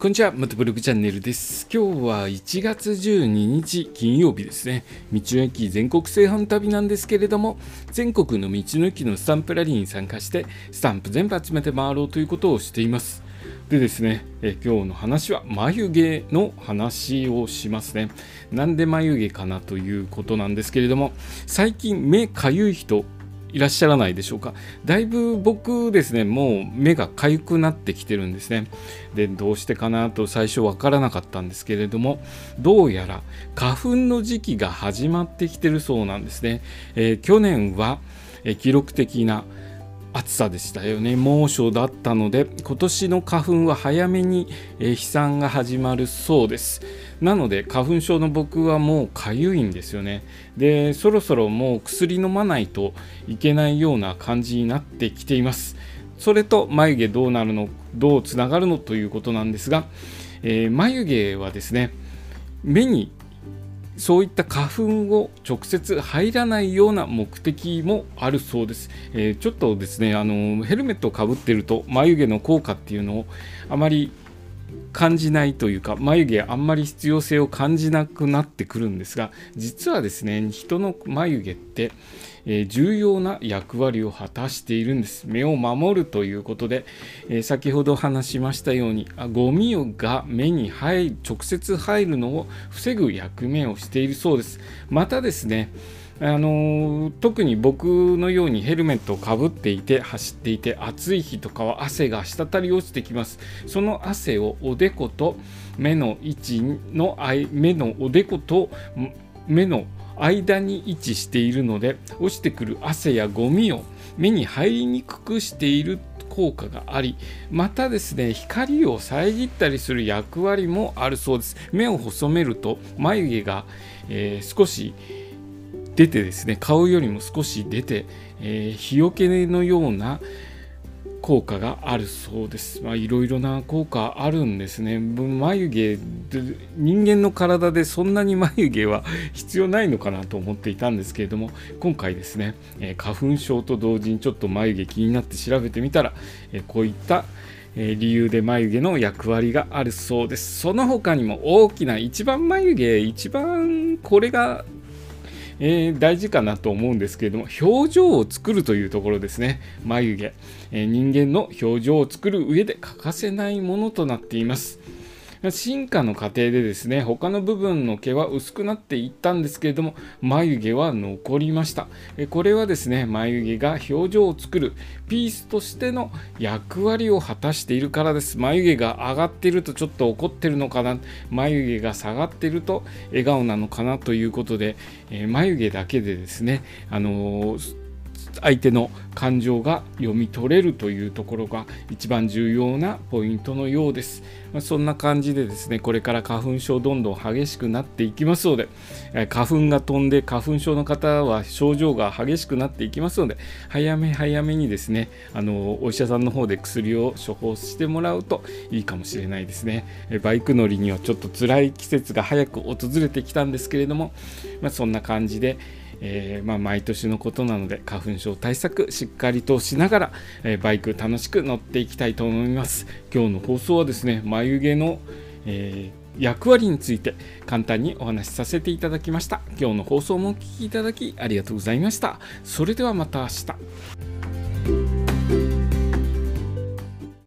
こんにちは、またブログチャンネルです。今日は1月12日金曜日ですね。道の駅全国製本旅なんですけれども、全国の道の駅のスタンプラリーに参加して、スタンプ全部集めて回ろうということをしています。でですね、え今日の話は眉毛の話をしますね。なんで眉毛かなということなんですけれども、最近目かゆい人いらっしゃらないでしょうか。だいぶ僕ですね、もう目が痒くなってきてるんですね。で、どうしてかなと最初わからなかったんですけれども、どうやら花粉の時期が始まってきてるそうなんですね。えー、去年は、記録的な暑さでしたよね。猛暑だったので今年の花粉は早めに、飛散が始まるそうです。なので花粉症の僕はもうかゆいんですよね。でそろそろもう薬飲まないといけないような感じになってきています。それと眉毛どうなるのどうつながるのということなんですが、えー、眉毛はですね目にそういった花粉を直接入らないような目的もあるそうです。えー、ちょっとですねあのヘルメットをかぶってると眉毛の効果っていうのをあまり感じないというか眉毛あんまり必要性を感じなくなってくるんですが実はですね人の眉毛って、えー、重要な役割を果たしているんです。目を守るということで、えー、先ほど話しましたようにあゴミが目に入直接入るのを防ぐ役目をしているそうです。またですねあの特に僕のようにヘルメットをかぶっていて走っていて暑い日とかは汗が滴り落ちてきます。その汗をおでこと目の位置の目のおでこと目の間に位置しているので落ちてくる汗やゴミを目に入りにくくしている効果がありまたですね光を遮ったりする役割もあるそうです。目を細めると眉毛が、えー、少し出てですね顔よりも少し出て、えー、日よけのような効果があるそうです。まあ、いろいろな効果あるんですね。眉毛、人間の体でそんなに眉毛は必要ないのかなと思っていたんですけれども、今回ですね、え花粉症と同時にちょっと眉毛気になって調べてみたら、えこういった理由で眉毛の役割があるそうです。その他にも大きな一番眉毛、一番これがえー、大事かなと思うんですけれども表情を作るというところですね。眉毛、えー、人間の表情を作る上で欠かせないものとなっています。進化の過程でですね他の部分の毛は薄くなっていったんですけれども眉毛は残りました。これはですね眉毛が表情を作るピースとしての役割を果たしているからです。眉毛が上がっているとちょっと怒ってるのかな。眉毛が下がっていると笑顔なのかなということで、え眉毛だけでですねあのー相手の感情が読み取れるというところが一番重要なポイントのようです。まあ、そんな感じでですね、これから花粉症どんどん激しくなっていきますので、花粉が飛んで花粉症の方は症状が激しくなっていきますので、早め早めにですね、あのお医者さんの方で薬を処方してもらうといいかもしれないですね。バイク乗りにはちょっと辛い季節が早く訪れてきたんですけれども、まあ、そんな感じで、えー、まあ、毎年のことなので花粉症対策しっかりとしながら、えー、バイク楽しく乗っていきたいと思います。今日の放送はですね眉毛の、えー、役割について簡単にお話しさせていただきました。今日の放送もお聴きいただきありがとうございました。それではまた明日。